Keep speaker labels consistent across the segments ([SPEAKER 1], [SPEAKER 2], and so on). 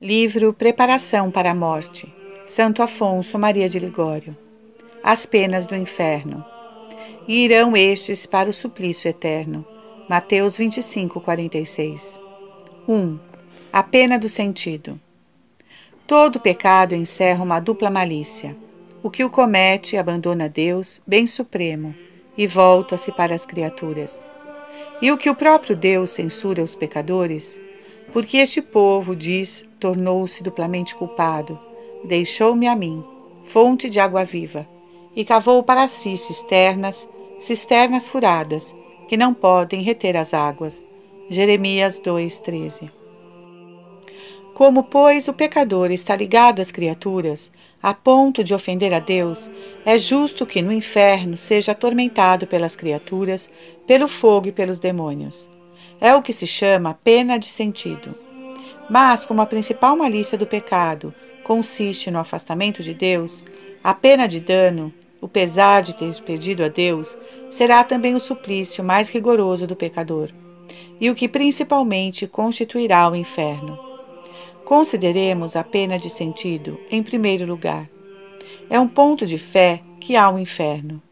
[SPEAKER 1] Livro Preparação para a Morte, Santo Afonso Maria de Ligório. As penas do inferno. E irão estes para o suplício eterno. Mateus 25, 46. 1. A pena do sentido. Todo pecado encerra uma dupla malícia. O que o comete abandona Deus, bem supremo, e volta-se para as criaturas. E o que o próprio Deus censura os pecadores, porque este povo, diz, tornou-se duplamente culpado, deixou-me a mim, fonte de água viva, e cavou para si cisternas, cisternas furadas, que não podem reter as águas. Jeremias 2:13. Como, pois, o pecador está ligado às criaturas, a ponto de ofender a Deus, é justo que no inferno seja atormentado pelas criaturas, pelo fogo e pelos demônios. É o que se chama pena de sentido. Mas, como a principal malícia do pecado consiste no afastamento de Deus, a pena de dano, o pesar de ter perdido a Deus, será também o suplício mais rigoroso do pecador, e o que principalmente constituirá o inferno. Consideremos a pena de sentido, em primeiro lugar. É um ponto de fé que há o inferno.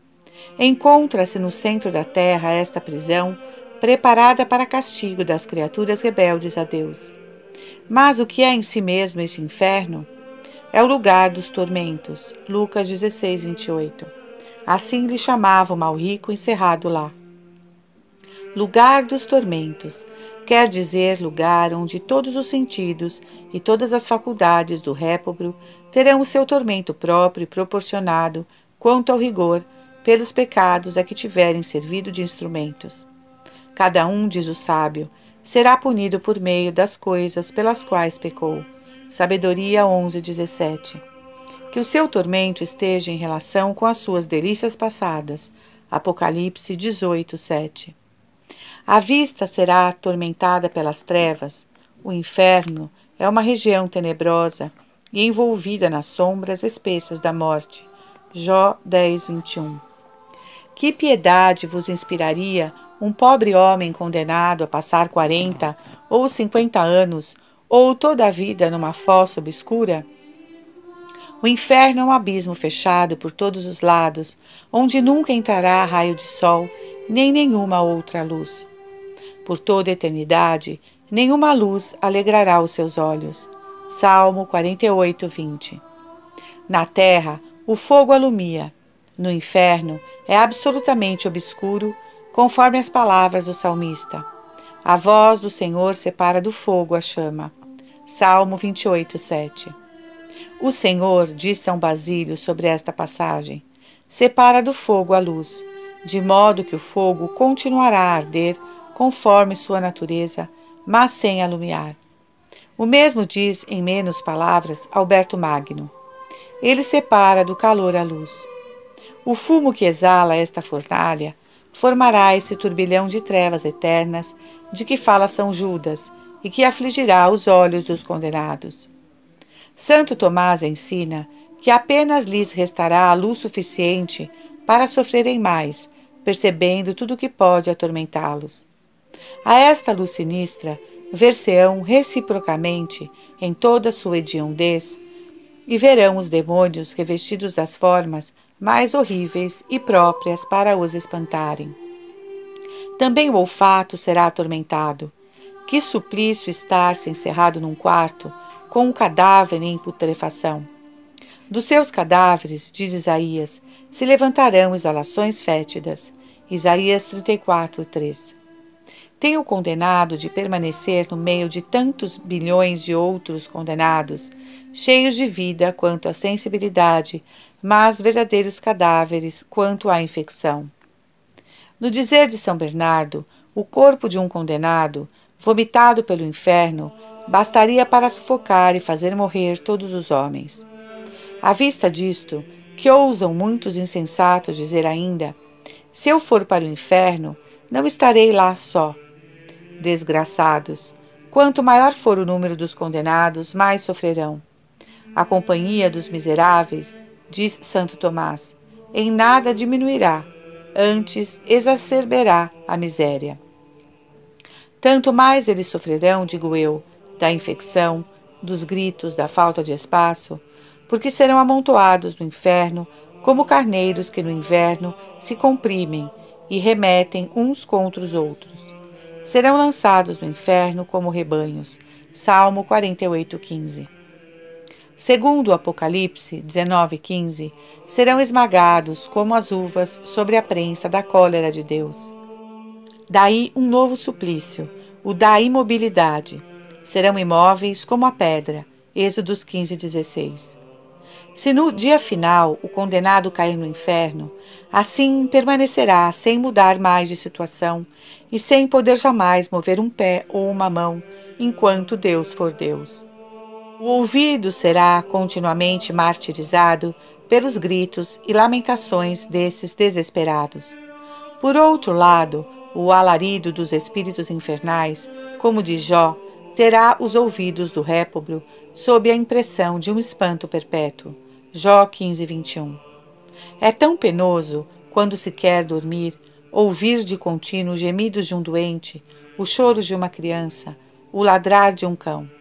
[SPEAKER 1] Encontra-se no centro da terra esta prisão, preparada para castigo das criaturas rebeldes a Deus. Mas o que é em si mesmo este inferno? É o lugar dos tormentos. Lucas 16, 28. Assim lhe chamava o mal rico encerrado lá. Lugar dos tormentos quer dizer lugar onde todos os sentidos e todas as faculdades do réprobro terão o seu tormento próprio proporcionado, quanto ao rigor, pelos pecados a que tiverem servido de instrumentos. Cada um, diz o sábio, será punido por meio das coisas pelas quais pecou. Sabedoria 11, 17. Que o seu tormento esteja em relação com as suas delícias passadas. Apocalipse 18, 7. A vista será atormentada pelas trevas. O inferno é uma região tenebrosa e envolvida nas sombras espessas da morte. Jó 10, 21. Que piedade vos inspiraria um pobre homem condenado a passar quarenta ou cinquenta anos ou toda a vida numa fossa obscura? O inferno é um abismo fechado por todos os lados, onde nunca entrará raio de sol nem nenhuma outra luz. Por toda a eternidade, nenhuma luz alegrará os seus olhos. Salmo 48, 20. Na terra, o fogo alumia. No inferno, é absolutamente obscuro, conforme as palavras do salmista. A voz do Senhor separa do fogo a chama. Salmo 28, 7. O Senhor, diz São Basílio sobre esta passagem, separa do fogo a luz, de modo que o fogo continuará a arder conforme sua natureza, mas sem alumiar. O mesmo diz, em menos palavras, Alberto Magno. Ele separa do calor a luz. O fumo que exala esta fornalha formará esse turbilhão de trevas eternas de que fala São Judas e que afligirá os olhos dos condenados. Santo Tomás ensina que apenas lhes restará a luz suficiente para sofrerem mais, percebendo tudo o que pode atormentá-los. A esta luz sinistra ver-se-ão reciprocamente em toda sua hediondez e verão os demônios revestidos das formas mais horríveis e próprias para os espantarem. Também o olfato será atormentado. Que suplício estar-se encerrado num quarto com um cadáver em putrefação. Dos seus cadáveres, diz Isaías, se levantarão exalações fétidas. Isaías 34, 3 tem o condenado de permanecer no meio de tantos bilhões de outros condenados, cheios de vida quanto à sensibilidade, mas verdadeiros cadáveres quanto à infecção. No dizer de São Bernardo, o corpo de um condenado, vomitado pelo inferno, bastaria para sufocar e fazer morrer todos os homens. À vista disto, que ousam muitos insensatos dizer ainda: se eu for para o inferno, não estarei lá só Desgraçados! Quanto maior for o número dos condenados, mais sofrerão. A companhia dos miseráveis, diz Santo Tomás, em nada diminuirá, antes exacerbará a miséria. Tanto mais eles sofrerão, digo eu, da infecção, dos gritos, da falta de espaço, porque serão amontoados no inferno como carneiros que no inverno se comprimem e remetem uns contra os outros. Serão lançados no inferno como rebanhos. Salmo 48:15. Segundo o Apocalipse 19:15, serão esmagados como as uvas sobre a prensa da cólera de Deus. Daí um novo suplício, o da imobilidade. Serão imóveis como a pedra. Êxodos 15:16. Se no dia final o condenado cair no inferno, assim permanecerá sem mudar mais de situação e sem poder jamais mover um pé ou uma mão enquanto Deus for Deus. O ouvido será continuamente martirizado pelos gritos e lamentações desses desesperados. Por outro lado, o alarido dos espíritos infernais, como de Jó, terá os ouvidos do réprobro sob a impressão de um espanto perpétuo. Jó 15, 21. É tão penoso, quando se quer dormir, ouvir de contínuo os gemidos de um doente, os choros de uma criança, o ladrar de um cão.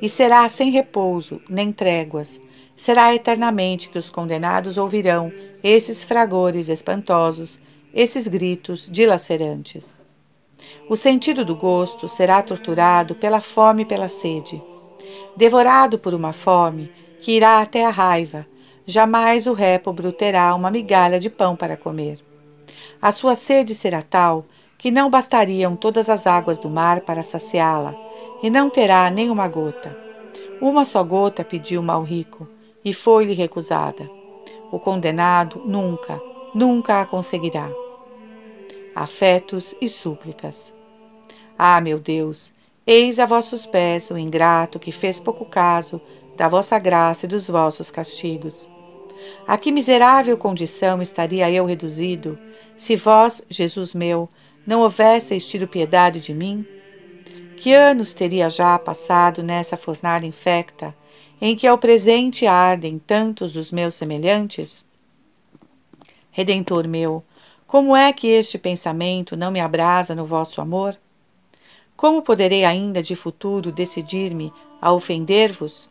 [SPEAKER 1] E será sem repouso, nem tréguas, será eternamente que os condenados ouvirão esses fragores espantosos, esses gritos dilacerantes. O sentido do gosto será torturado pela fome e pela sede. Devorado por uma fome, que irá até a raiva. Jamais o réprobro terá uma migalha de pão para comer. A sua sede será tal que não bastariam todas as águas do mar para saciá-la, e não terá nenhuma gota. Uma só gota pediu mal rico, e foi-lhe recusada. O condenado nunca, nunca a conseguirá. Afetos e súplicas. Ah, meu Deus, eis a vossos pés o ingrato que fez pouco caso da vossa graça e dos vossos castigos. A que miserável condição estaria eu reduzido, se vós, Jesus meu, não houvesseis tido piedade de mim? Que anos teria já passado nessa fornalha infecta, em que ao presente ardem tantos dos meus semelhantes? Redentor meu, como é que este pensamento não me abrasa no vosso amor? Como poderei ainda de futuro decidir-me a ofender-vos?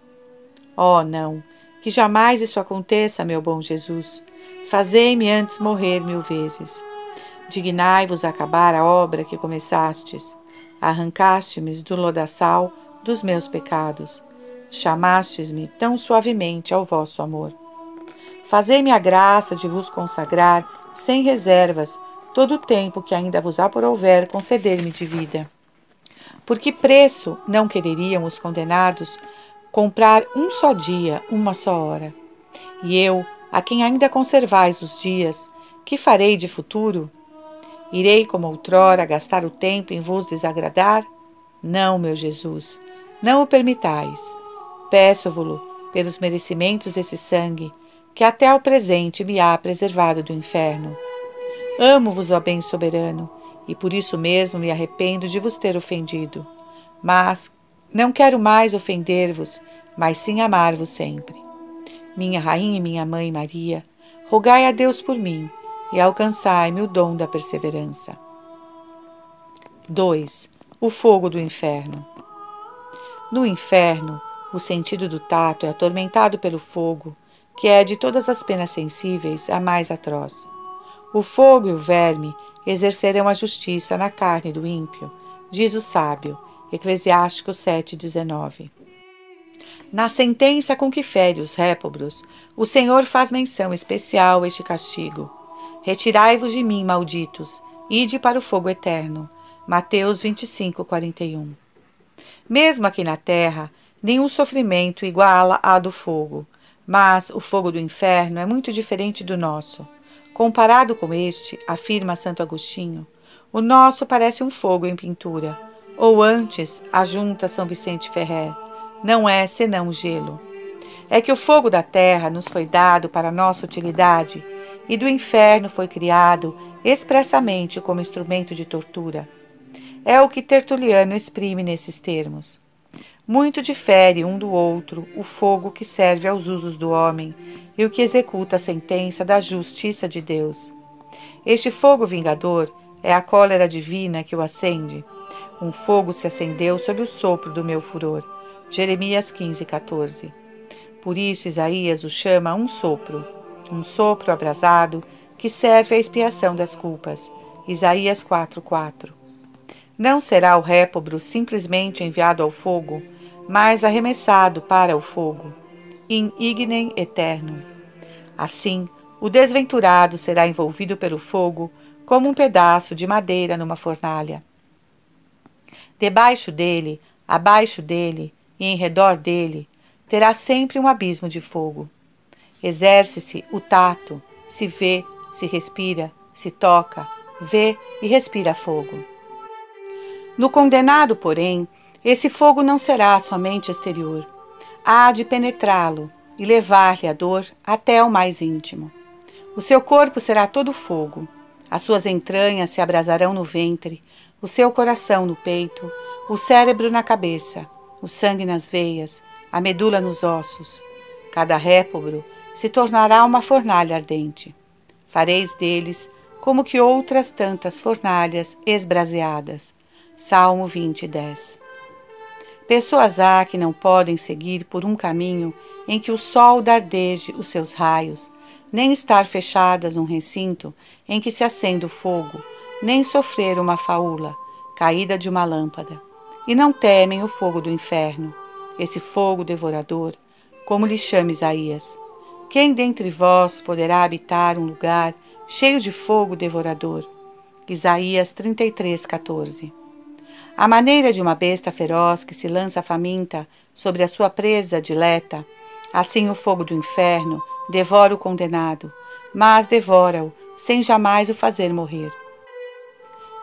[SPEAKER 1] Oh, não! Que jamais isso aconteça, meu bom Jesus. Fazei-me antes morrer mil vezes. Dignai-vos acabar a obra que começastes. Arrancaste-me do lodaçal dos meus pecados. Chamastes-me tão suavemente ao vosso amor. Fazei-me a graça de vos consagrar, sem reservas, todo o tempo que ainda vos aprouver conceder-me de vida. Por que preço não quereriam os condenados comprar um só dia, uma só hora. E eu, a quem ainda conservais os dias, que farei de futuro? Irei, como outrora, gastar o tempo em vos desagradar? Não, meu Jesus, não o permitais. Peço-vo-lo, pelos merecimentos desse sangue, que até ao presente me há preservado do inferno. Amo-vos, ó bem soberano, e por isso mesmo me arrependo de vos ter ofendido. Mas não quero mais ofender-vos, mas sim amar-vos sempre. Minha Rainha e minha Mãe Maria, rogai a Deus por mim e alcançai-me o dom da perseverança. 2. O fogo do inferno. No inferno, o sentido do tato é atormentado pelo fogo, que é de todas as penas sensíveis a mais atroz. O fogo e o verme exercerão a justiça na carne do ímpio, diz o sábio, Eclesiástico 7,19. Na sentença com que fere os réprobros, o Senhor faz menção especial a este castigo. Retirai-vos de mim, malditos, ide para o fogo eterno. Mateus 25, 41. Mesmo aqui na terra, nenhum sofrimento iguala a do fogo, mas o fogo do inferno é muito diferente do nosso. Comparado com este, afirma Santo Agostinho, o nosso parece um fogo em pintura, ou antes, ajunta São Vicente Ferrer, não é senão gelo. É que o fogo da terra nos foi dado para nossa utilidade e do inferno foi criado expressamente como instrumento de tortura. É o que Tertuliano exprime nesses termos. Muito difere um do outro o fogo que serve aos usos do homem e o que executa a sentença da justiça de Deus. Este fogo vingador é a cólera divina que o acende um fogo se acendeu sob o sopro do meu furor. Jeremias 15, 14. Por isso Isaías o chama um sopro, um sopro abrasado que serve à expiação das culpas. Isaías 4, 4. Não será o répobro simplesmente enviado ao fogo, mas arremessado para o fogo, in ignem eterno. Assim, o desventurado será envolvido pelo fogo como um pedaço de madeira numa fornalha. Debaixo dele, abaixo dele e em redor dele, terá sempre um abismo de fogo. Exerce-se o tato, se vê, se respira, se toca, vê e respira fogo. No condenado, porém, esse fogo não será somente exterior. Há de penetrá-lo e levar-lhe a dor até o mais íntimo. O seu corpo será todo fogo, as suas entranhas se abrasarão no ventre, o seu coração no peito, o cérebro na cabeça, o sangue nas veias, a medula nos ossos. Cada répobro se tornará uma fornalha ardente. Fareis deles como que outras tantas fornalhas esbraseadas. Salmo 20, 10. Pessoas há que não podem seguir por um caminho em que o sol dardeje os seus raios, nem estar fechadas num recinto em que se acende o fogo, nem sofrer uma faúla, caída de uma lâmpada e não temem o fogo do inferno, esse fogo devorador, como lhe chama Isaías. Quem dentre vós poderá habitar um lugar cheio de fogo devorador? Isaías 33, 14. A maneira de uma besta feroz que se lança faminta sobre a sua presa dileta, assim o fogo do inferno devora o condenado, mas devora-o sem jamais o fazer morrer.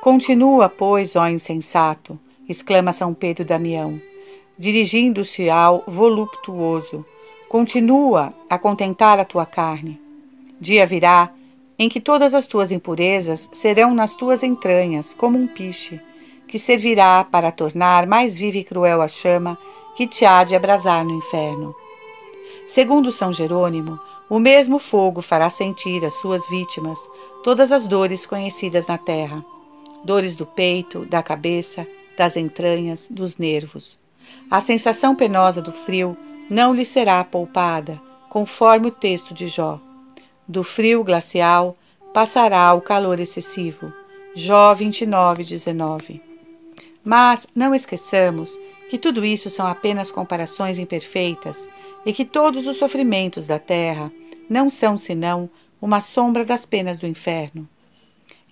[SPEAKER 1] Continua, pois, ó insensato, exclama São Pedro Damião, dirigindo-se ao voluptuoso. Continua a contentar a tua carne. Dia virá em que todas as tuas impurezas serão nas tuas entranhas como um piche, que servirá para tornar mais viva e cruel a chama que te há de abrasar no inferno. Segundo São Jerônimo, o mesmo fogo fará sentir às suas vítimas todas as dores conhecidas na terra: dores do peito, da cabeça, das entranhas, dos nervos. A sensação penosa do frio não lhe será poupada, conforme o texto de Jó. Do frio glacial passará o calor excessivo. Jó 29, 19. Mas não esqueçamos que tudo isso são apenas comparações imperfeitas e que todos os sofrimentos da terra não são senão uma sombra das penas do inferno.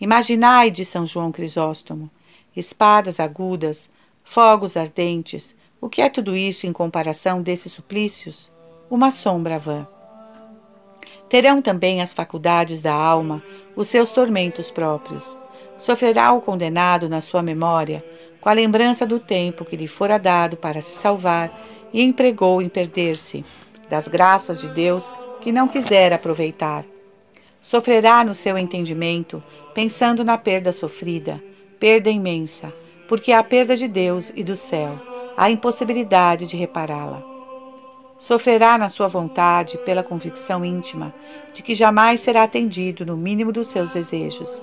[SPEAKER 1] Imaginai, de São João Crisóstomo, espadas agudas, fogos ardentes, o que é tudo isso em comparação desses suplícios? Uma sombra vã. Terão também as faculdades da alma os seus tormentos próprios. Sofrerá o condenado na sua memória, com a lembrança do tempo que lhe fora dado para se salvar e empregou em perder-se, das graças de Deus que não quisera aproveitar. Sofrerá no seu entendimento, pensando na perda sofrida, perda imensa, porque há a perda de Deus e do céu, a impossibilidade de repará-la. Sofrerá na sua vontade pela convicção íntima de que jamais será atendido no mínimo dos seus desejos.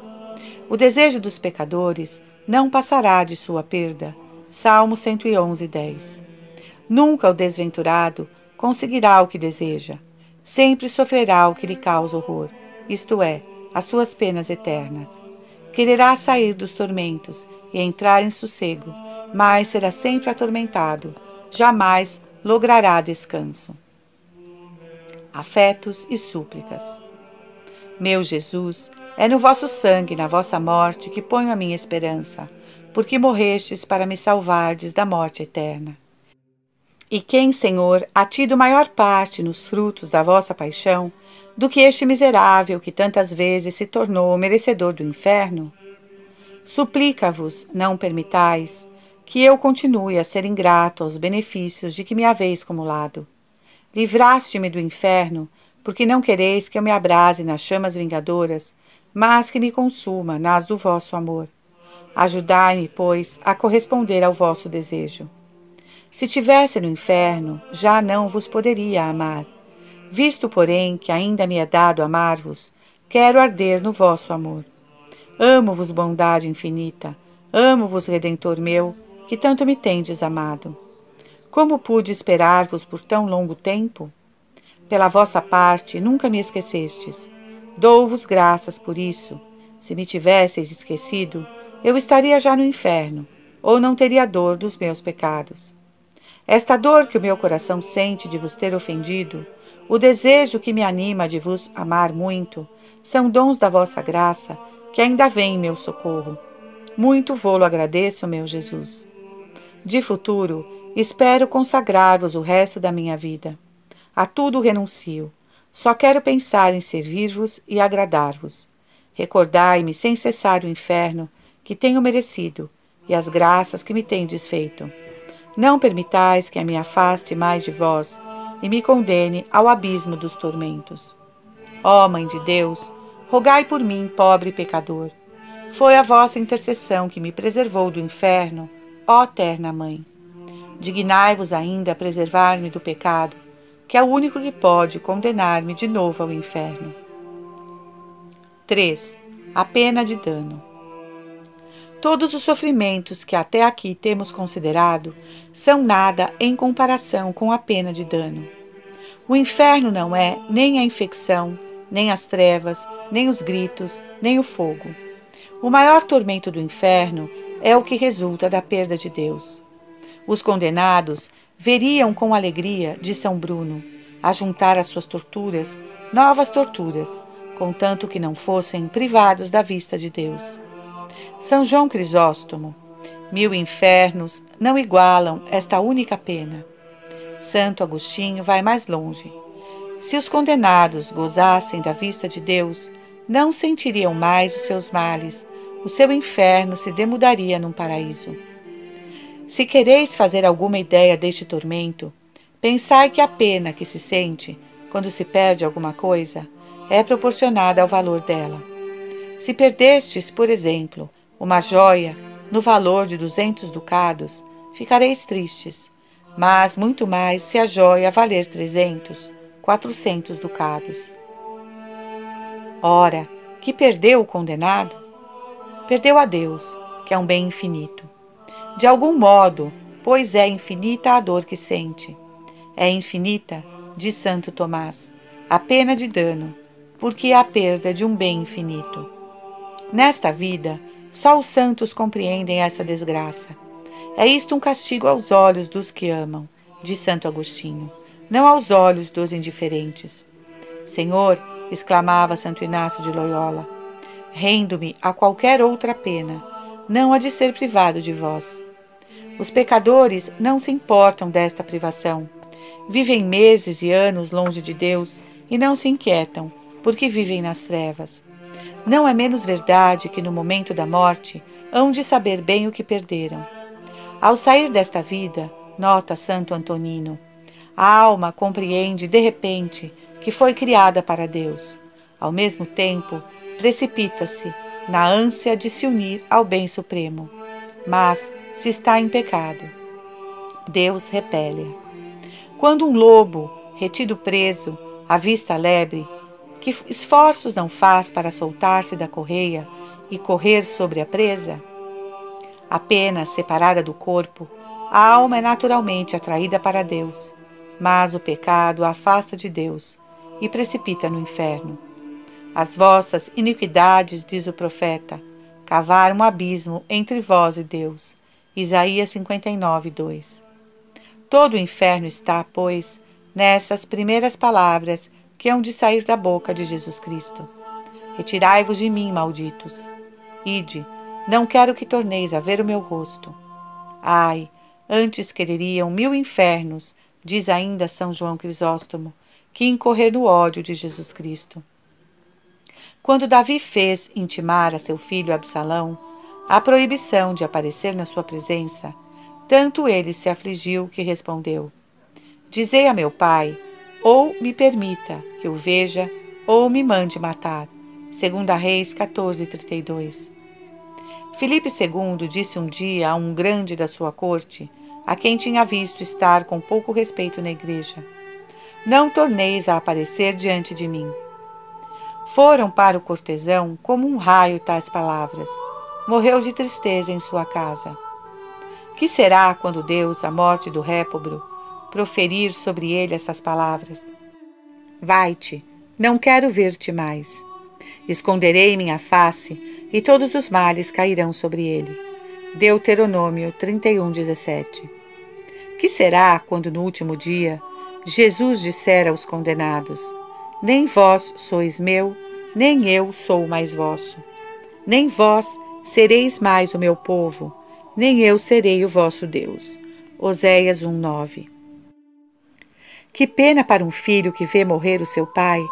[SPEAKER 1] O desejo dos pecadores não passará de sua perda. Salmo 111, 10. Nunca o desventurado conseguirá o que deseja. Sempre sofrerá o que lhe causa horror, isto é, as suas penas eternas. Quererá sair dos tormentos e entrar em sossego, mas será sempre atormentado, jamais logrará descanso. Afetos e súplicas. Meu Jesus, é no vosso sangue, na vossa morte, que ponho a minha esperança, porque morrestes para me salvardes da morte eterna. E quem, Senhor, há tido maior parte nos frutos da vossa paixão, do que este miserável que tantas vezes se tornou merecedor do inferno? Suplica-vos, não permitais, que eu continue a ser ingrato aos benefícios de que me haveis acumulado. Livraste-me do inferno, porque não quereis que eu me abrase nas chamas vingadoras, mas que me consuma nas do vosso amor. Ajudai-me, pois, a corresponder ao vosso desejo. Se tivesse no inferno, já não vos poderia amar Visto, porém, que ainda me é dado amar-vos, quero arder no vosso amor. Amo-vos, bondade infinita, amo-vos, Redentor meu, que tanto me tendes amado. Como pude esperar-vos por tão longo tempo? Pela vossa parte, nunca me esquecestes. Dou-vos graças por isso. Se me tivesseis esquecido, eu estaria já no inferno, ou não teria dor dos meus pecados. Esta dor que o meu coração sente de vos ter ofendido, o desejo que me anima de vos amar muito, são dons da vossa graça que ainda vêm em meu socorro. Muito vou-lo agradeço, meu Jesus. De futuro, espero consagrar-vos o resto da minha vida. A tudo renuncio. Só quero pensar em servir-vos e agradar-vos. Recordai-me sem cessar o inferno que tenho merecido e as graças que me tendes feito. Não permitais que me afaste mais de vós e me condene ao abismo dos tormentos. Ó Mãe de Deus, rogai por mim, pobre pecador. Foi a vossa intercessão que me preservou do inferno, ó Eterna Mãe. Dignai-vos ainda a preservar-me do pecado que é o único que pode condenar-me de novo ao inferno. 3. A pena de dano. Todos os sofrimentos que até aqui temos considerado são nada em comparação com a pena de dano. O inferno não é nem a infecção, nem as trevas, nem os gritos, nem o fogo. O maior tormento do inferno é o que resulta da perda de Deus. Os condenados veriam com alegria de São Bruno, a juntar às suas torturas novas torturas, contanto que não fossem privados da vista de Deus. São João Crisóstomo, mil infernos não igualam esta única pena. Santo Agostinho vai mais longe. Se os condenados gozassem da vista de Deus, não sentiriam mais os seus males, o seu inferno se demudaria num paraíso. Se quereis fazer alguma ideia deste tormento, pensai que a pena que se sente quando se perde alguma coisa é proporcionada ao valor dela. Se perdestes, por exemplo, uma joia no valor de duzentos ducados, ficareis tristes, mas muito mais se a joia valer trezentos, quatrocentos ducados. Ora, que perdeu o condenado? Perdeu a Deus, que é um bem infinito. De algum modo, pois é infinita a dor que sente. É infinita, diz Santo Tomás, a pena de dano, porque é a perda de um bem infinito. Nesta vida, só os santos compreendem essa desgraça. É isto um castigo aos olhos dos que amam, diz Santo Agostinho, não aos olhos dos indiferentes. Senhor, exclamava Santo Inácio de Loyola, rendo-me a qualquer outra pena, não a de ser privado de vós. Os pecadores não se importam desta privação. Vivem meses e anos longe de Deus e não se inquietam, porque vivem nas trevas. Não é menos verdade que no momento da morte hão de saber bem o que perderam. Ao sair desta vida, nota Santo Antonino, a alma compreende de repente que foi criada para Deus. Ao mesmo tempo, precipita-se na ânsia de se unir ao bem supremo. Mas, se está em pecado. Deus repele. Quando um lobo, retido preso, avista a lebre, que esforços não faz para soltar-se da correia e correr sobre a presa? Apenas separada do corpo, a alma é naturalmente atraída para Deus, mas o pecado a afasta de Deus e precipita no inferno. As vossas iniquidades, diz o profeta, cavaram um abismo entre vós e Deus Isaías 59, 2. Todo o inferno está, pois, nessas primeiras palavras que hão de sair da boca de Jesus Cristo. Retirai-vos de mim, malditos. Ide, não quero que torneis a ver o meu rosto. Ai, antes quereriam mil infernos, diz ainda São João Crisóstomo, que incorrer no ódio de Jesus Cristo. Quando Davi fez intimar a seu filho Absalão a proibição de aparecer na sua presença, tanto ele se afligiu que respondeu: Dizei a meu pai, ou me permita que o veja, ou me mande matar. Segunda Reis 14:32. Filipe II disse um dia a um grande da sua corte, a quem tinha visto estar com pouco respeito na igreja: Não torneis a aparecer diante de mim. Foram para o cortesão como um raio tais palavras morreu de tristeza em sua casa. Que será quando Deus, a morte do réprobro, proferir sobre ele essas palavras? Vai-te, não quero ver-te mais. Esconderei minha face, e todos os males cairão sobre ele. Deuteronômio 31, 17. Que será quando no último dia Jesus disser aos condenados: Nem vós sois meu, nem eu sou mais vosso. Nem vós sereis mais o meu povo, nem eu serei o vosso Deus. Oséias 1:9. Que pena para um filho que vê morrer o seu pai,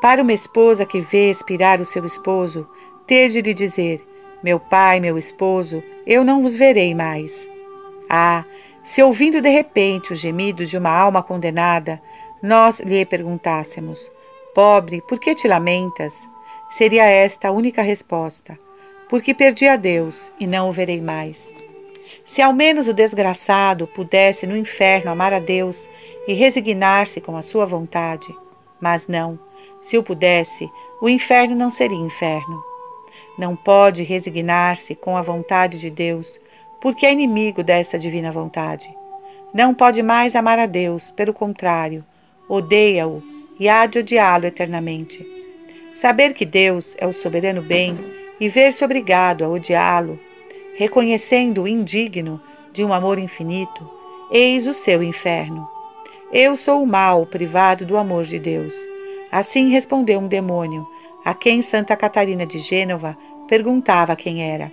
[SPEAKER 1] para uma esposa que vê expirar o seu esposo, ter de lhe dizer: Meu pai, meu esposo, eu não vos verei mais. Ah, se ouvindo de repente os gemidos de uma alma condenada, nós lhe perguntássemos: Pobre, por que te lamentas? Seria esta a única resposta: Porque perdi a Deus e não o verei mais. Se ao menos o desgraçado pudesse no inferno amar a Deus e resignar-se com a sua vontade. Mas não, se o pudesse, o inferno não seria inferno. Não pode resignar-se com a vontade de Deus, porque é inimigo desta divina vontade. Não pode mais amar a Deus, pelo contrário, odeia-o e há de odiá-lo eternamente. Saber que Deus é o soberano bem e ver-se obrigado a odiá-lo, reconhecendo-o indigno de um amor infinito, eis o seu inferno. Eu sou o mal privado do amor de Deus. Assim respondeu um demônio, a quem Santa Catarina de Gênova perguntava quem era.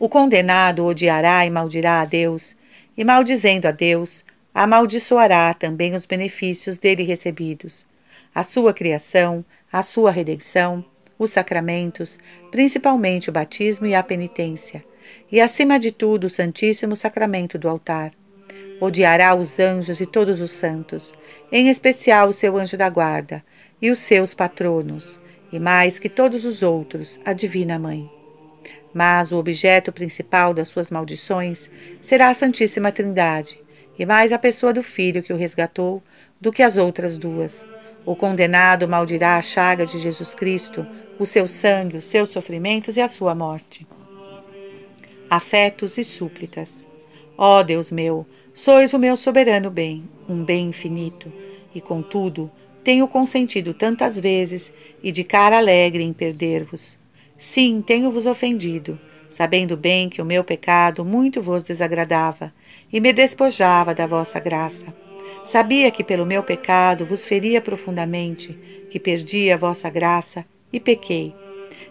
[SPEAKER 1] O condenado odiará e maldirá a Deus, e maldizendo a Deus, amaldiçoará também os benefícios dele recebidos, a sua criação, a sua redenção, os sacramentos, principalmente o batismo e a penitência, e acima de tudo o Santíssimo Sacramento do altar. Odiará os anjos e todos os santos, em especial o seu anjo da guarda e os seus patronos, e mais que todos os outros, a Divina Mãe. Mas o objeto principal das suas maldições será a Santíssima Trindade, e mais a pessoa do Filho que o resgatou do que as outras duas. O condenado maldirá a chaga de Jesus Cristo, o seu sangue, os seus sofrimentos e a sua morte. Afetos e súplicas. Ó oh, Deus meu, sois o meu soberano bem, um bem infinito, e contudo, tenho consentido tantas vezes e de cara alegre em perder-vos. Sim, tenho-vos ofendido, sabendo bem que o meu pecado muito vos desagradava e me despojava da vossa graça. Sabia que pelo meu pecado vos feria profundamente, que perdi a vossa graça e pequei.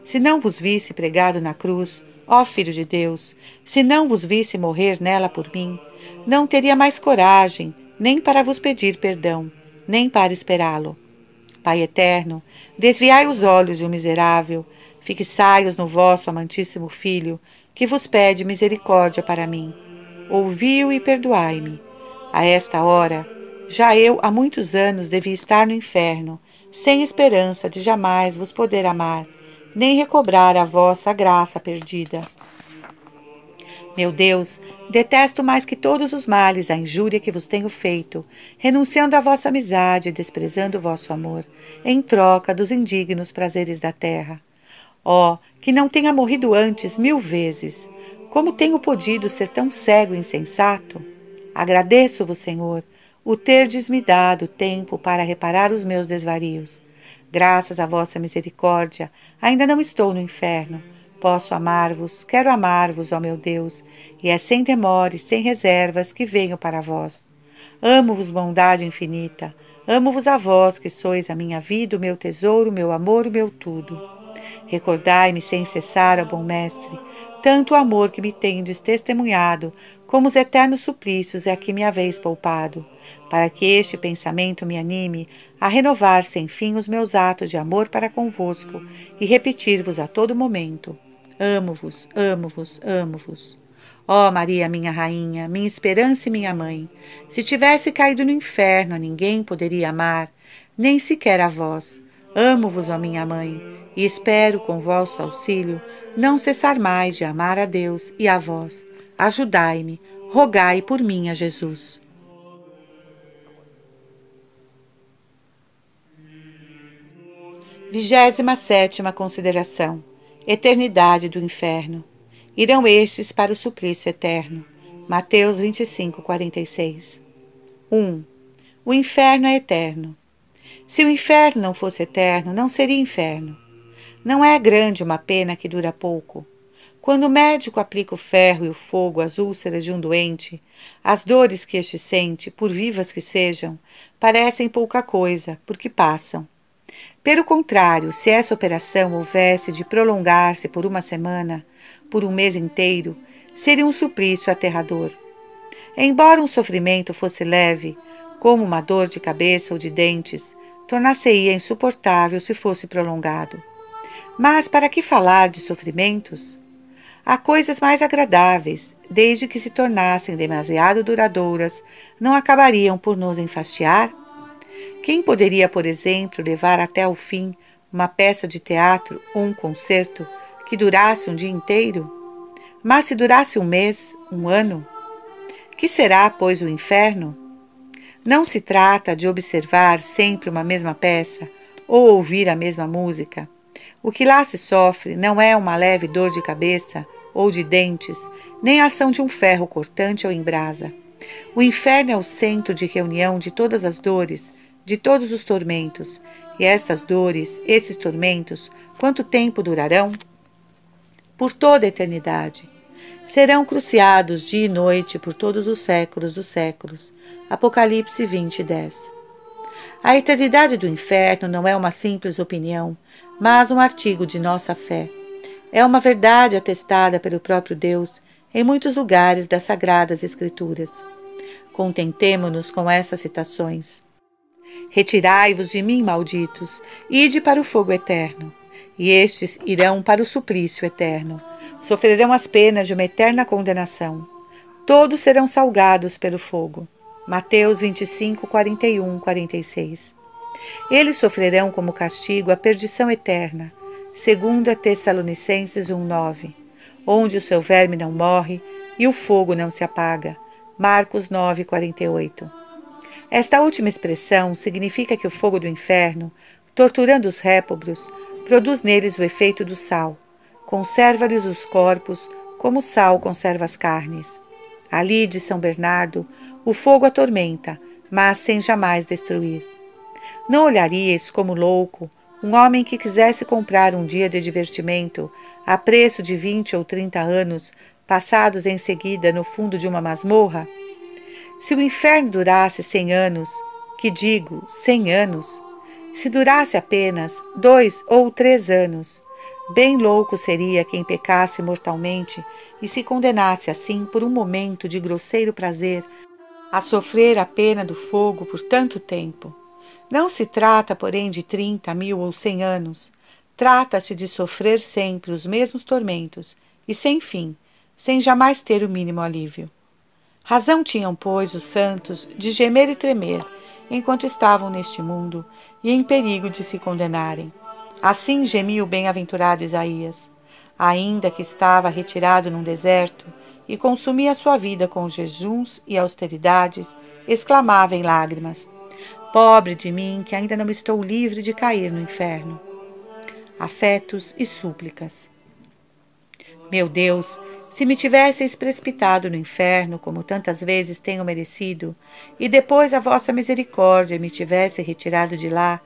[SPEAKER 1] Se não vos visse pregado na cruz, ó Filho de Deus, se não vos visse morrer nela por mim, não teria mais coragem nem para vos pedir perdão, nem para esperá-lo. Pai eterno, desviai os olhos de um miserável, Fixai-os no vosso amantíssimo Filho, que vos pede misericórdia para mim. Ouvi-o e perdoai-me. A esta hora, já eu há muitos anos devia estar no inferno, sem esperança de jamais vos poder amar, nem recobrar a vossa graça perdida. Meu Deus, detesto mais que todos os males a injúria que vos tenho feito, renunciando à vossa amizade e desprezando o vosso amor, em troca dos indignos prazeres da terra. Oh, que não tenha morrido antes mil vezes! Como tenho podido ser tão cego e insensato? Agradeço-vos, Senhor, o terdes-me dado tempo para reparar os meus desvarios. Graças à vossa misericórdia, ainda não estou no inferno. Posso amar-vos, quero amar-vos, ó meu Deus, e é sem temores, sem reservas que venho para vós. Amo-vos, bondade infinita, amo-vos a vós que sois a minha vida, o meu tesouro, o meu amor, o meu tudo. Recordai-me sem cessar, ó bom Mestre, tanto o amor que me tendes testemunhado, como os eternos suplícios a que me haveis poupado, para que este pensamento me anime a renovar sem fim os meus atos de amor para convosco e repetir-vos a todo momento: Amo-vos, amo-vos, amo-vos. Ó oh, Maria, minha rainha, minha esperança e minha mãe, se tivesse caído no inferno, a ninguém poderia amar, nem sequer a vós. Amo-vos, ó minha mãe, e espero, com vosso auxílio, não cessar mais de amar a Deus e a vós. Ajudai-me, rogai por mim a Jesus. Vigésima sétima consideração Eternidade do inferno. Irão estes para o suplício eterno. Mateus 25, 46. 1. O inferno é eterno. Se o inferno não fosse eterno, não seria inferno. Não é grande uma pena que dura pouco. Quando o médico aplica o ferro e o fogo às úlceras de um doente, as dores que este sente, por vivas que sejam, parecem pouca coisa, porque passam. Pelo contrário, se essa operação houvesse de prolongar-se por uma semana, por um mês inteiro, seria um suplício aterrador. Embora um sofrimento fosse leve, como uma dor de cabeça ou de dentes, tornar-se-ia insuportável se fosse prolongado. Mas para que falar de sofrimentos? Há coisas mais agradáveis, desde que se tornassem demasiado duradouras, não acabariam por nos enfastiar? Quem poderia, por exemplo, levar até o fim uma peça de teatro ou um concerto que durasse um dia inteiro? Mas se durasse um mês, um ano? Que será, pois, o inferno? Não se trata de observar sempre uma mesma peça ou ouvir a mesma música. O que lá se sofre não é uma leve dor de cabeça ou de dentes, nem a ação de um ferro cortante ou em brasa. O inferno é o centro de reunião de todas as dores, de todos os tormentos. E estas dores, esses tormentos, quanto tempo durarão? Por toda a eternidade. Serão cruciados dia e noite por todos os séculos dos séculos. Apocalipse 20, 10. A eternidade do inferno não é uma simples opinião, mas um artigo de nossa fé. É uma verdade atestada pelo próprio Deus em muitos lugares das Sagradas Escrituras. Contentemo-nos com essas citações. Retirai-vos de mim, malditos, ide para o fogo eterno, e estes irão para o suplício eterno. Sofrerão as penas de uma eterna condenação. Todos serão salgados pelo fogo. Mateus 25, 41, 46. Eles sofrerão como castigo a perdição eterna, segundo a Tessalonicenses 1:9, onde o seu verme não morre e o fogo não se apaga. Marcos 9:48. Esta última expressão significa que o fogo do inferno, torturando os répobros, produz neles o efeito do sal, conserva-lhes os corpos como o sal conserva as carnes. Ali de São Bernardo, o fogo atormenta, mas sem jamais destruir. Não olharias como louco um homem que quisesse comprar um dia de divertimento a preço de vinte ou trinta anos, passados em seguida no fundo de uma masmorra? Se o inferno durasse cem anos, que digo, cem anos, se durasse apenas dois ou três anos, bem louco seria quem pecasse mortalmente e se condenasse assim por um momento de grosseiro prazer a sofrer a pena do fogo por tanto tempo. Não se trata, porém, de trinta, mil ou cem anos. Trata-se de sofrer sempre os mesmos tormentos e sem fim, sem jamais ter o mínimo alívio. Razão tinham, pois, os santos de gemer e tremer enquanto estavam neste mundo e em perigo de se condenarem. Assim gemia o bem-aventurado Isaías, ainda que estava retirado num deserto e consumia sua vida com jejuns e austeridades, exclamava em lágrimas: Pobre de mim, que ainda não estou livre de cair no inferno. Afetos e súplicas. Meu Deus, se me tivesseis precipitado no inferno, como tantas vezes tenho merecido, e depois a vossa misericórdia me tivesse retirado de lá,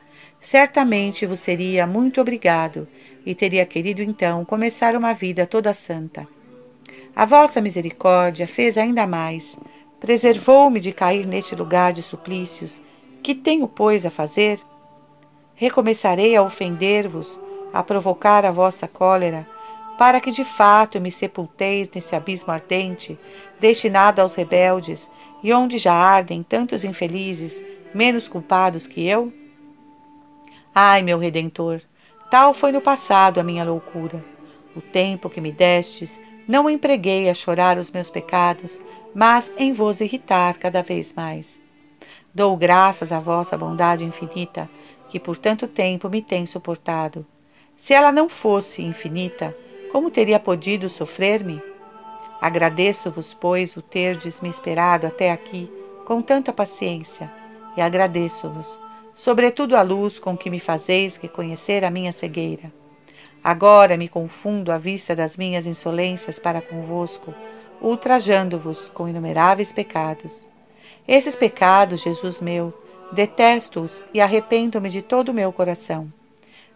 [SPEAKER 1] certamente vos seria muito obrigado e teria querido então começar uma vida toda santa. A vossa misericórdia fez ainda mais, preservou-me de cair neste lugar de suplícios que tenho, pois, a fazer? Recomeçarei a ofender-vos, a provocar a vossa cólera, para que de fato me sepulteis nesse abismo ardente, destinado aos rebeldes, e onde já ardem tantos infelizes, menos culpados que eu? Ai, meu Redentor, tal foi no passado a minha loucura. O tempo que me destes não empreguei a chorar os meus pecados, mas em vos irritar cada vez mais. Dou graças à vossa bondade infinita, que por tanto tempo me tem suportado. Se ela não fosse infinita, como teria podido sofrer-me? Agradeço-vos, pois, o terdes me esperado até aqui com tanta paciência, e agradeço-vos, sobretudo a luz com que me fazeis reconhecer a minha cegueira. Agora me confundo à vista das minhas insolências para convosco, ultrajando-vos com inumeráveis pecados. Esses pecados, Jesus meu, detesto-os e arrependo-me de todo o meu coração.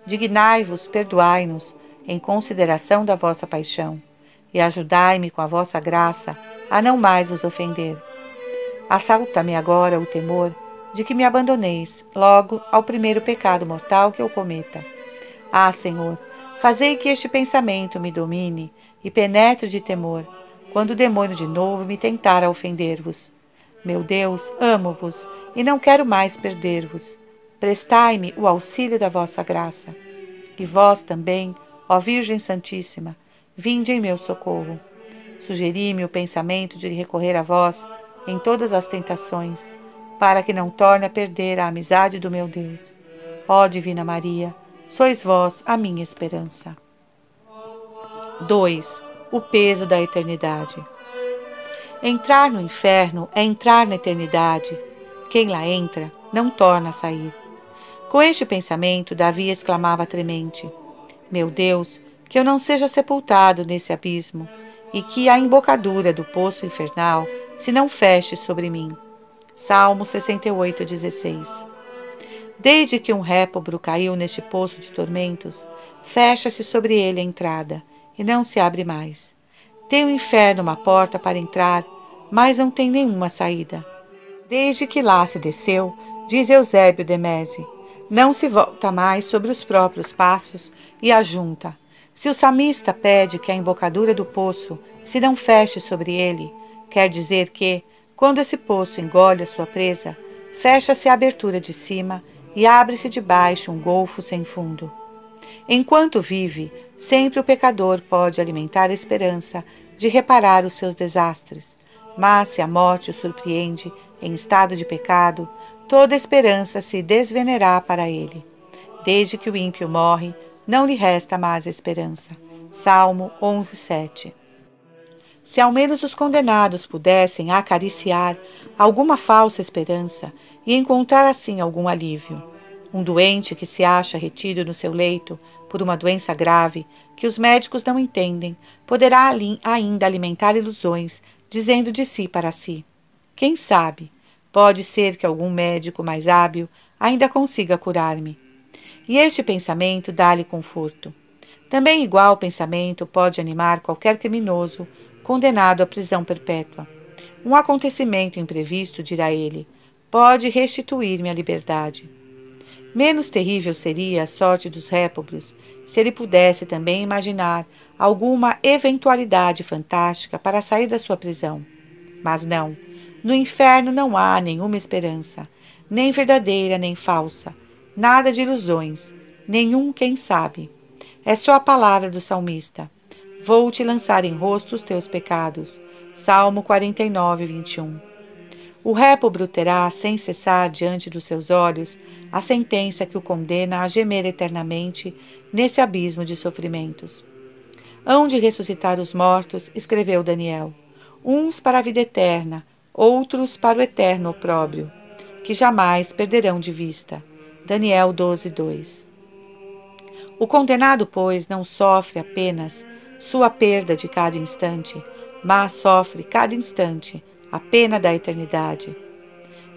[SPEAKER 1] Dignai-vos, perdoai-nos, em consideração da vossa paixão, e ajudai-me com a vossa graça a não mais vos ofender. Assalta-me agora o temor de que me abandoneis logo ao primeiro pecado mortal que eu cometa. Ah, Senhor, fazei que este pensamento me domine e penetre de temor, quando o demônio de novo me tentar a ofender-vos. Meu Deus, amo-vos e não quero mais perder-vos. Prestai-me o auxílio da vossa graça. E vós também, ó Virgem Santíssima, vinde em meu socorro. Sugeri-me o pensamento de recorrer a vós em todas as tentações, para que não torne a perder a amizade do meu Deus. Ó Divina Maria, sois vós a minha esperança. 2. O peso da eternidade. Entrar no inferno é entrar na eternidade. Quem lá entra não torna a sair. Com este pensamento, Davi exclamava tremente: Meu Deus, que eu não seja sepultado nesse abismo, e que a embocadura do poço infernal se não feche sobre mim. Salmo 68, 16. Desde que um répobro caiu neste poço de tormentos, fecha-se sobre ele a entrada, e não se abre mais. Tem o inferno uma porta para entrar, mas não tem nenhuma saída. Desde que lá se desceu, diz Eusébio de Mese, não se volta mais sobre os próprios passos e ajunta. Se o samista pede que a embocadura do poço se não feche sobre ele, quer dizer que, quando esse poço engole a sua presa, fecha-se a abertura de cima e abre-se de baixo um golfo sem fundo. Enquanto vive, sempre o pecador pode alimentar a esperança de reparar os seus desastres. Mas se a morte o surpreende em estado de pecado, toda esperança se desvenerá para ele. Desde que o ímpio morre, não lhe resta mais esperança. Salmo 11, 7 se ao menos os condenados pudessem acariciar alguma falsa esperança e encontrar assim algum alívio. Um doente que se acha retido no seu leito por uma doença grave que os médicos não entendem poderá ainda alimentar ilusões, dizendo de si para si: Quem sabe? Pode ser que algum médico mais hábil ainda consiga curar-me. E este pensamento dá-lhe conforto. Também igual pensamento pode animar qualquer criminoso condenado à prisão perpétua. Um acontecimento imprevisto, dirá ele, pode restituir-me a liberdade. Menos terrível seria a sorte dos répobros se ele pudesse também imaginar alguma eventualidade fantástica para sair da sua prisão. Mas não, no inferno não há nenhuma esperança, nem verdadeira nem falsa, nada de ilusões, nenhum quem sabe. É só a palavra do salmista. Vou te lançar em rosto os teus pecados. Salmo 49, 21. O répobro terá, sem cessar diante dos seus olhos, a sentença que o condena a gemer eternamente nesse abismo de sofrimentos. Hão de ressuscitar os mortos, escreveu Daniel, uns para a vida eterna, outros para o eterno opróbrio, que jamais perderão de vista. Daniel 12, 2. O condenado, pois, não sofre apenas sua perda de cada instante, mas sofre cada instante a pena da eternidade.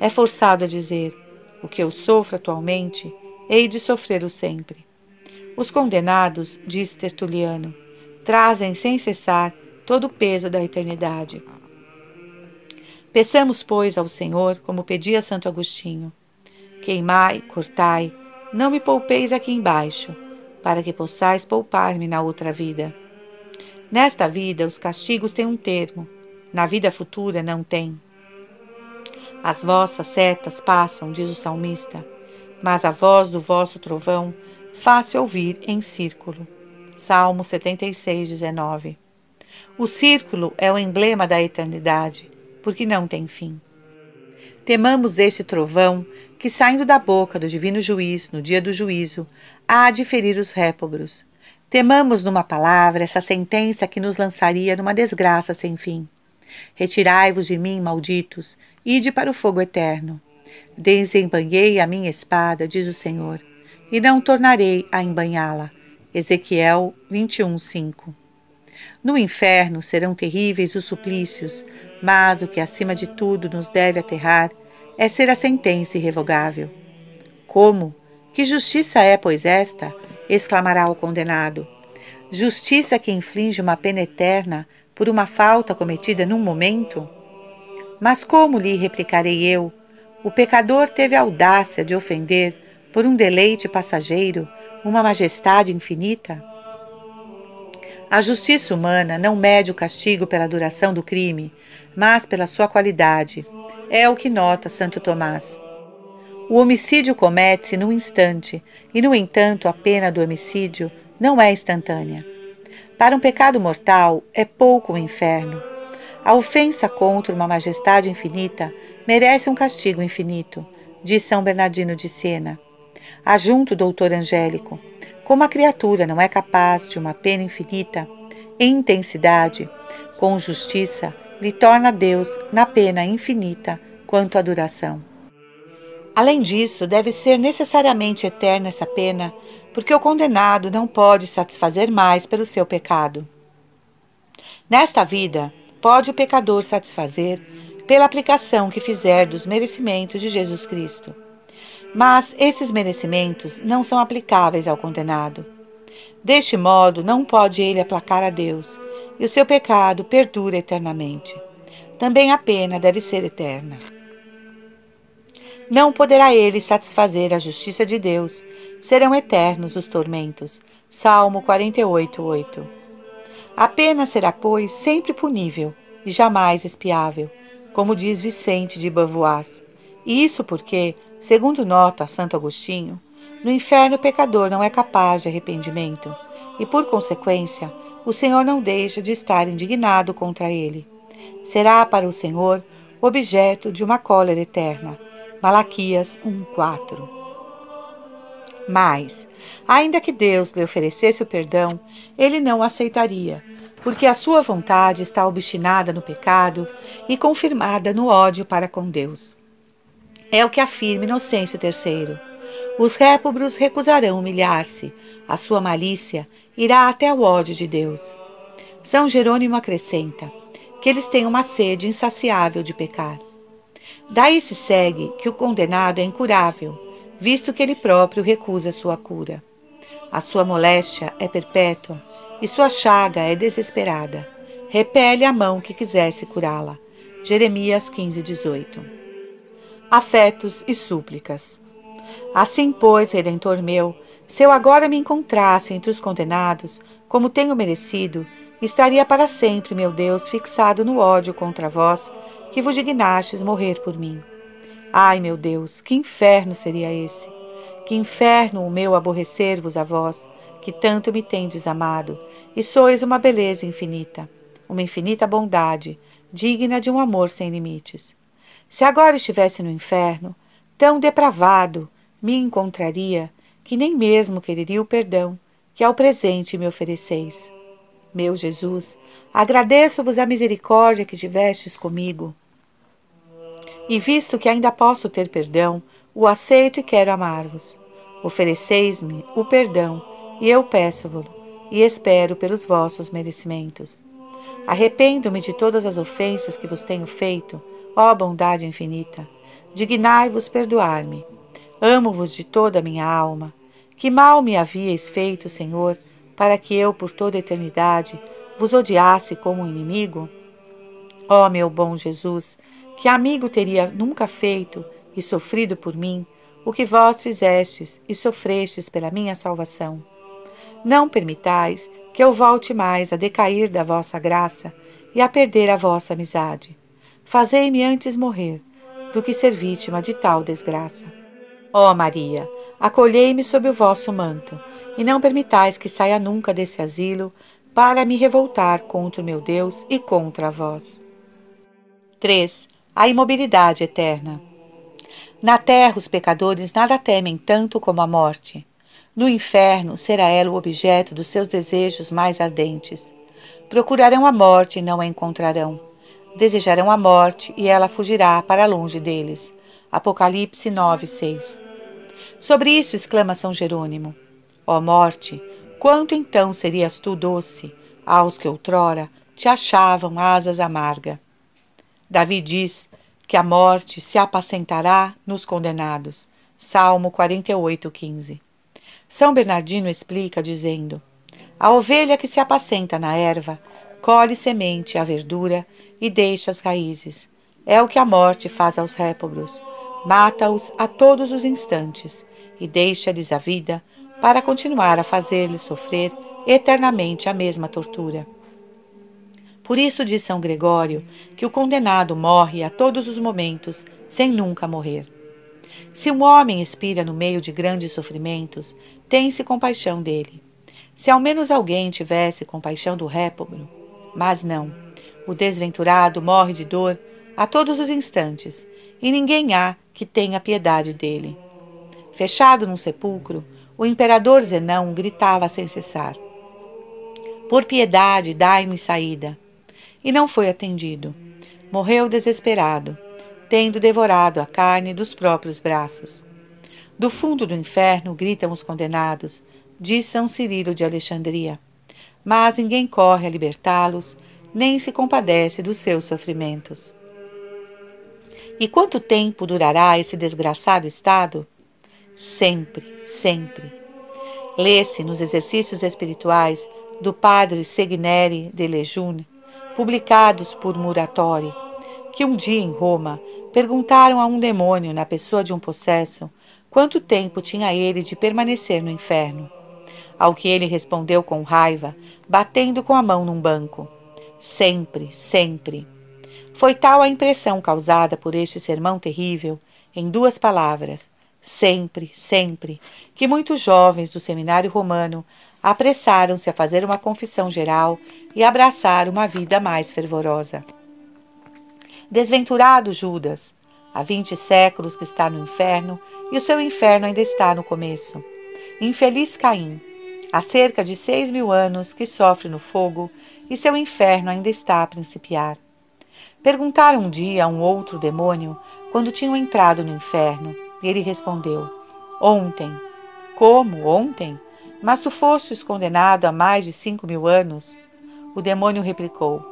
[SPEAKER 1] É forçado a dizer: o que eu sofro atualmente, hei de sofrer-o sempre. Os condenados, diz Tertuliano, trazem sem cessar todo o peso da eternidade. Peçamos, pois, ao Senhor, como pedia Santo Agostinho: Queimai, cortai, não me poupeis aqui embaixo, para que possais poupar-me na outra vida. Nesta vida, os castigos têm um termo, na vida futura não tem. As vossas setas passam, diz o salmista, mas a voz do vosso trovão faz-se ouvir em círculo. Salmo 76, 19. O círculo é o emblema da eternidade, porque não tem fim. Temamos este trovão que, saindo da boca do divino juiz no dia do juízo, há de ferir os répobros, Temamos, numa palavra, essa sentença que nos lançaria numa desgraça sem fim. Retirai-vos de mim, malditos, ide para o fogo eterno. Desembanhei a minha espada, diz o Senhor, e não tornarei a embanhá-la. Ezequiel 21, 5. No inferno serão terríveis os suplícios, mas o que acima de tudo nos deve aterrar é ser a sentença irrevogável. Como? Que justiça é, pois, esta? Exclamará o condenado. Justiça que inflige uma pena eterna por uma falta cometida num momento? Mas como lhe replicarei eu? O pecador teve a audácia de ofender, por um deleite passageiro, uma majestade infinita? A justiça humana não mede o castigo pela duração do crime, mas pela sua qualidade. É o que nota Santo Tomás. O homicídio comete-se num instante, e, no entanto, a pena do homicídio não é instantânea. Para um pecado mortal, é pouco o inferno. A ofensa contra uma majestade infinita merece um castigo infinito, diz São Bernardino de Siena. Ajunto, doutor Angélico, como a criatura não é capaz de uma pena infinita, em intensidade, com justiça, lhe torna Deus na pena infinita quanto à duração. Além disso, deve ser necessariamente eterna essa pena, porque o condenado não pode satisfazer mais pelo seu pecado. Nesta vida, pode o pecador satisfazer pela aplicação que fizer dos merecimentos de Jesus Cristo. Mas esses merecimentos não são aplicáveis ao condenado. Deste modo, não pode ele aplacar a Deus, e o seu pecado perdura eternamente. Também a pena deve ser eterna. Não poderá ele satisfazer a justiça de Deus, serão eternos os tormentos. Salmo 48, 8. A pena será, pois, sempre punível e jamais expiável, como diz Vicente de Bavois. E isso porque, segundo nota Santo Agostinho, no inferno o pecador não é capaz de arrependimento, e por consequência, o Senhor não deixa de estar indignado contra ele. Será para o Senhor objeto de uma cólera eterna. Malaquias 1:4. Mas, ainda que Deus lhe oferecesse o perdão, ele não o aceitaria, porque a sua vontade está obstinada no pecado e confirmada no ódio para com Deus. É o que afirma Inocêncio III. Os réprobos recusarão humilhar-se, a sua malícia irá até o ódio de Deus. São Jerônimo acrescenta que eles têm uma sede insaciável de pecar. Daí se segue que o condenado é incurável, visto que ele próprio recusa sua cura. A sua moléstia é perpétua e sua chaga é desesperada. Repele a mão que quisesse curá-la. Jeremias 15, 18. Afetos e súplicas. Assim, pois, Redentor meu, se eu agora me encontrasse entre os condenados, como tenho merecido, estaria para sempre, meu Deus, fixado no ódio contra vós, que vos dignastes morrer por mim. Ai, meu Deus, que inferno seria esse! Que inferno o meu aborrecer-vos a vós, que tanto me tendes amado, e sois uma beleza infinita, uma infinita bondade, digna de um amor sem limites. Se agora estivesse no inferno, tão depravado, me encontraria que nem mesmo quereria o perdão que ao presente me ofereceis. Meu Jesus, agradeço-vos a misericórdia que tivestes comigo. E visto que ainda posso ter perdão, o aceito e quero amar-vos. Ofereceis-me o perdão, e eu peço-vos e espero pelos vossos merecimentos. Arrependo-me de todas as ofensas que vos tenho feito, ó bondade infinita. Dignai-vos perdoar-me. Amo-vos de toda a minha alma. Que mal me havíeis feito, Senhor, para que eu, por toda a eternidade, vos odiasse como um inimigo? Ó meu bom Jesus, que amigo teria nunca feito e sofrido por mim o que vós fizestes e sofrestes pela minha salvação? Não permitais que eu volte mais a decair da vossa graça e a perder a vossa amizade. Fazei-me antes morrer do que ser vítima de tal desgraça. Ó Maria, acolhei-me sob o vosso manto, e não permitais que saia nunca desse asilo para me revoltar contra o meu Deus e contra vós. 3. A imobilidade eterna. Na terra os pecadores nada temem tanto como a morte. No inferno será ela o objeto dos seus desejos mais ardentes. Procurarão a morte e não a encontrarão. Desejarão a morte e ela fugirá para longe deles. Apocalipse 9, 6. Sobre isso exclama São Jerônimo: Ó morte, quanto então serias tu doce, aos que outrora te achavam asas amarga. Davi diz que a morte se apacentará nos condenados. Salmo 48, 15. São Bernardino explica dizendo: A ovelha que se apacenta na erva colhe semente a verdura e deixa as raízes. É o que a morte faz aos réprobos. Mata-os a todos os instantes e deixa-lhes a vida para continuar a fazer-lhes sofrer eternamente a mesma tortura. Por isso diz São Gregório que o condenado morre a todos os momentos, sem nunca morrer. Se um homem expira no meio de grandes sofrimentos, tem-se compaixão dele. Se ao menos alguém tivesse compaixão do réprobo, mas não. O desventurado morre de dor a todos os instantes, e ninguém há que tenha piedade dele. Fechado num sepulcro, o imperador Zenão gritava sem cessar: Por piedade, dai-me saída. E não foi atendido. Morreu desesperado, tendo devorado a carne dos próprios braços. Do fundo do inferno gritam os condenados, diz São Cirilo de Alexandria. Mas ninguém corre a libertá-los, nem se compadece dos seus sofrimentos. E quanto tempo durará esse desgraçado estado? Sempre, sempre. Lê-se nos exercícios espirituais do padre Segneri de Lejune, publicados por Muratori, que um dia em Roma perguntaram a um demônio na pessoa de um possesso quanto tempo tinha ele de permanecer no inferno. Ao que ele respondeu com raiva, batendo com a mão num banco: Sempre, sempre. Foi tal a impressão causada por este sermão terrível, em duas palavras, sempre, sempre, que muitos jovens do seminário romano apressaram-se a fazer uma confissão geral e abraçar uma vida mais fervorosa. Desventurado Judas, há vinte séculos que está no inferno e o seu inferno ainda está no começo. Infeliz Caim, há cerca de seis mil anos que sofre no fogo e seu inferno ainda está a principiar. Perguntaram um dia a um outro demônio quando tinham entrado no inferno, e ele respondeu: Ontem. Como ontem? Mas tu fostes condenado a mais de cinco mil anos? O demônio replicou: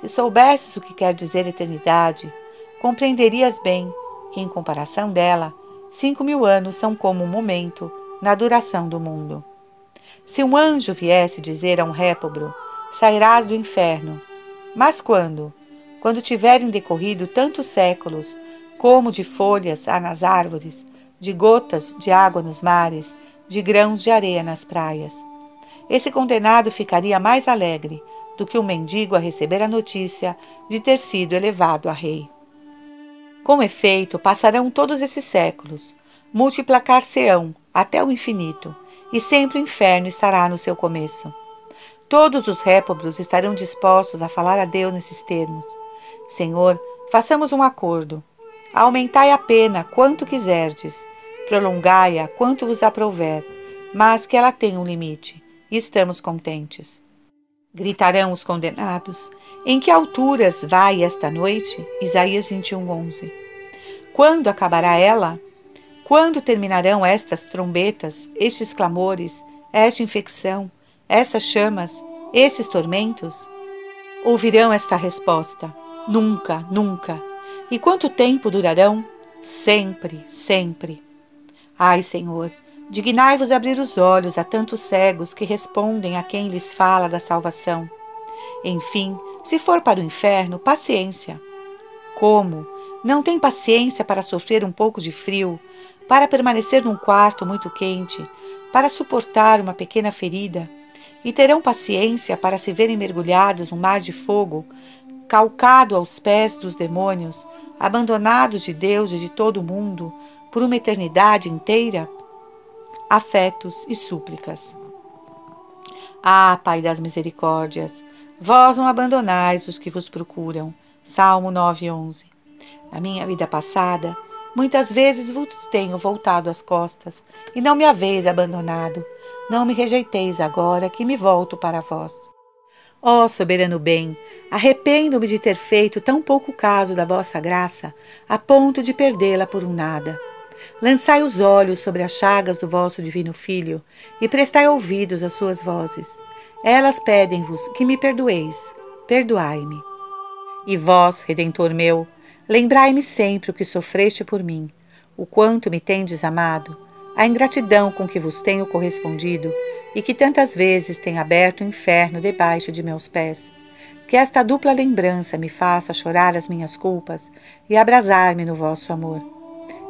[SPEAKER 1] Se soubesses o que quer dizer eternidade, compreenderias bem que, em comparação dela, cinco mil anos são como um momento na duração do mundo. Se um anjo viesse dizer a um réprobro: Sairás do inferno. Mas quando? Quando tiverem decorrido tantos séculos, como de folhas há nas árvores, de gotas de água nos mares, de grãos de areia nas praias. Esse condenado ficaria mais alegre do que o um mendigo a receber a notícia de ter sido elevado a rei. Com efeito, passarão todos esses séculos, multiplicar-se-ão até o infinito, e sempre o inferno estará no seu começo. Todos os réprobos estarão dispostos a falar a Deus nesses termos: Senhor, façamos um acordo. Aumentai a pena quanto quiserdes Prolongai-a quanto vos aprouver, mas que ela tenha um limite, e estamos contentes. Gritarão os condenados: Em que alturas vai esta noite? Isaías 21, 11. Quando acabará ela? Quando terminarão estas trombetas, estes clamores, esta infecção, essas chamas, esses tormentos? Ouvirão esta resposta: Nunca, nunca. E quanto tempo durarão? Sempre, sempre. Ai, Senhor, dignai-vos abrir os olhos a tantos cegos que respondem a quem lhes fala da salvação. Enfim, se for para o inferno, paciência. Como? Não tem paciência para sofrer um pouco de frio, para permanecer num quarto muito quente, para suportar uma pequena ferida, e terão paciência para se verem mergulhados num mar de fogo, calcado aos pés dos demônios, abandonados de Deus e de todo o mundo, por uma eternidade inteira? Afetos e súplicas. Ah, Pai das misericórdias, vós não abandonais os que vos procuram. Salmo 9:11. Na minha vida passada, muitas vezes vos tenho voltado as costas e não me haveis abandonado. Não me rejeiteis agora que me volto para vós. Ó oh, soberano bem, arrependo-me de ter feito tão pouco caso da vossa graça, a ponto de perdê-la por um nada. Lançai os olhos sobre as chagas do vosso divino Filho e prestai ouvidos às suas vozes. Elas pedem-vos que me perdoeis. Perdoai-me. E vós, Redentor meu, lembrai-me sempre o que sofreste por mim, o quanto me tendes amado, a ingratidão com que vos tenho correspondido e que tantas vezes tem aberto o inferno debaixo de meus pés. Que esta dupla lembrança me faça chorar as minhas culpas e abrasar-me no vosso amor.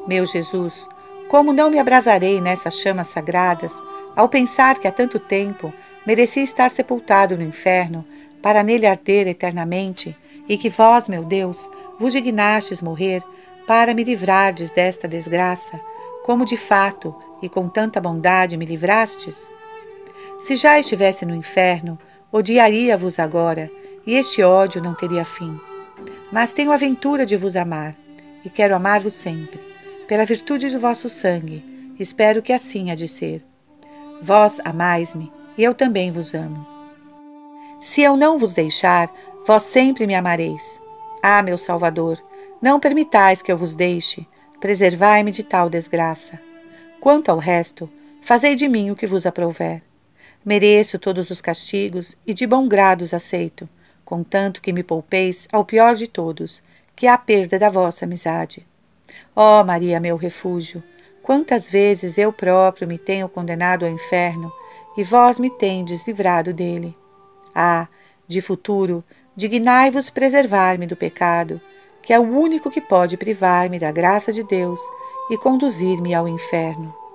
[SPEAKER 1] Meu Jesus, como não me abrasarei nessas chamas sagradas, ao pensar que há tanto tempo merecia estar sepultado no inferno, para nele arder eternamente, e que vós, meu Deus, vos dignastes morrer para me livrardes desta desgraça, como de fato e com tanta bondade me livrastes? Se já estivesse no inferno, odiaria-vos agora, e este ódio não teria fim. Mas tenho a ventura de vos amar, e quero amar-vos sempre, pela virtude do vosso sangue, espero que assim há de ser. Vós amais-me, e eu também vos amo. Se eu não vos deixar, vós sempre me amareis. Ah, meu Salvador, não permitais que eu vos deixe, preservai-me de tal desgraça. Quanto ao resto, fazei de mim o que vos aprouver. Mereço todos os castigos e de bom grado os aceito, contanto que me poupeis ao pior de todos, que é a perda da vossa amizade. Ó oh, Maria, meu refúgio, quantas vezes eu próprio me tenho condenado ao inferno e vós me tendes livrado dele. Ah, de futuro, dignai-vos preservar-me do pecado, que é o único que pode privar-me da graça de Deus e conduzir-me ao inferno.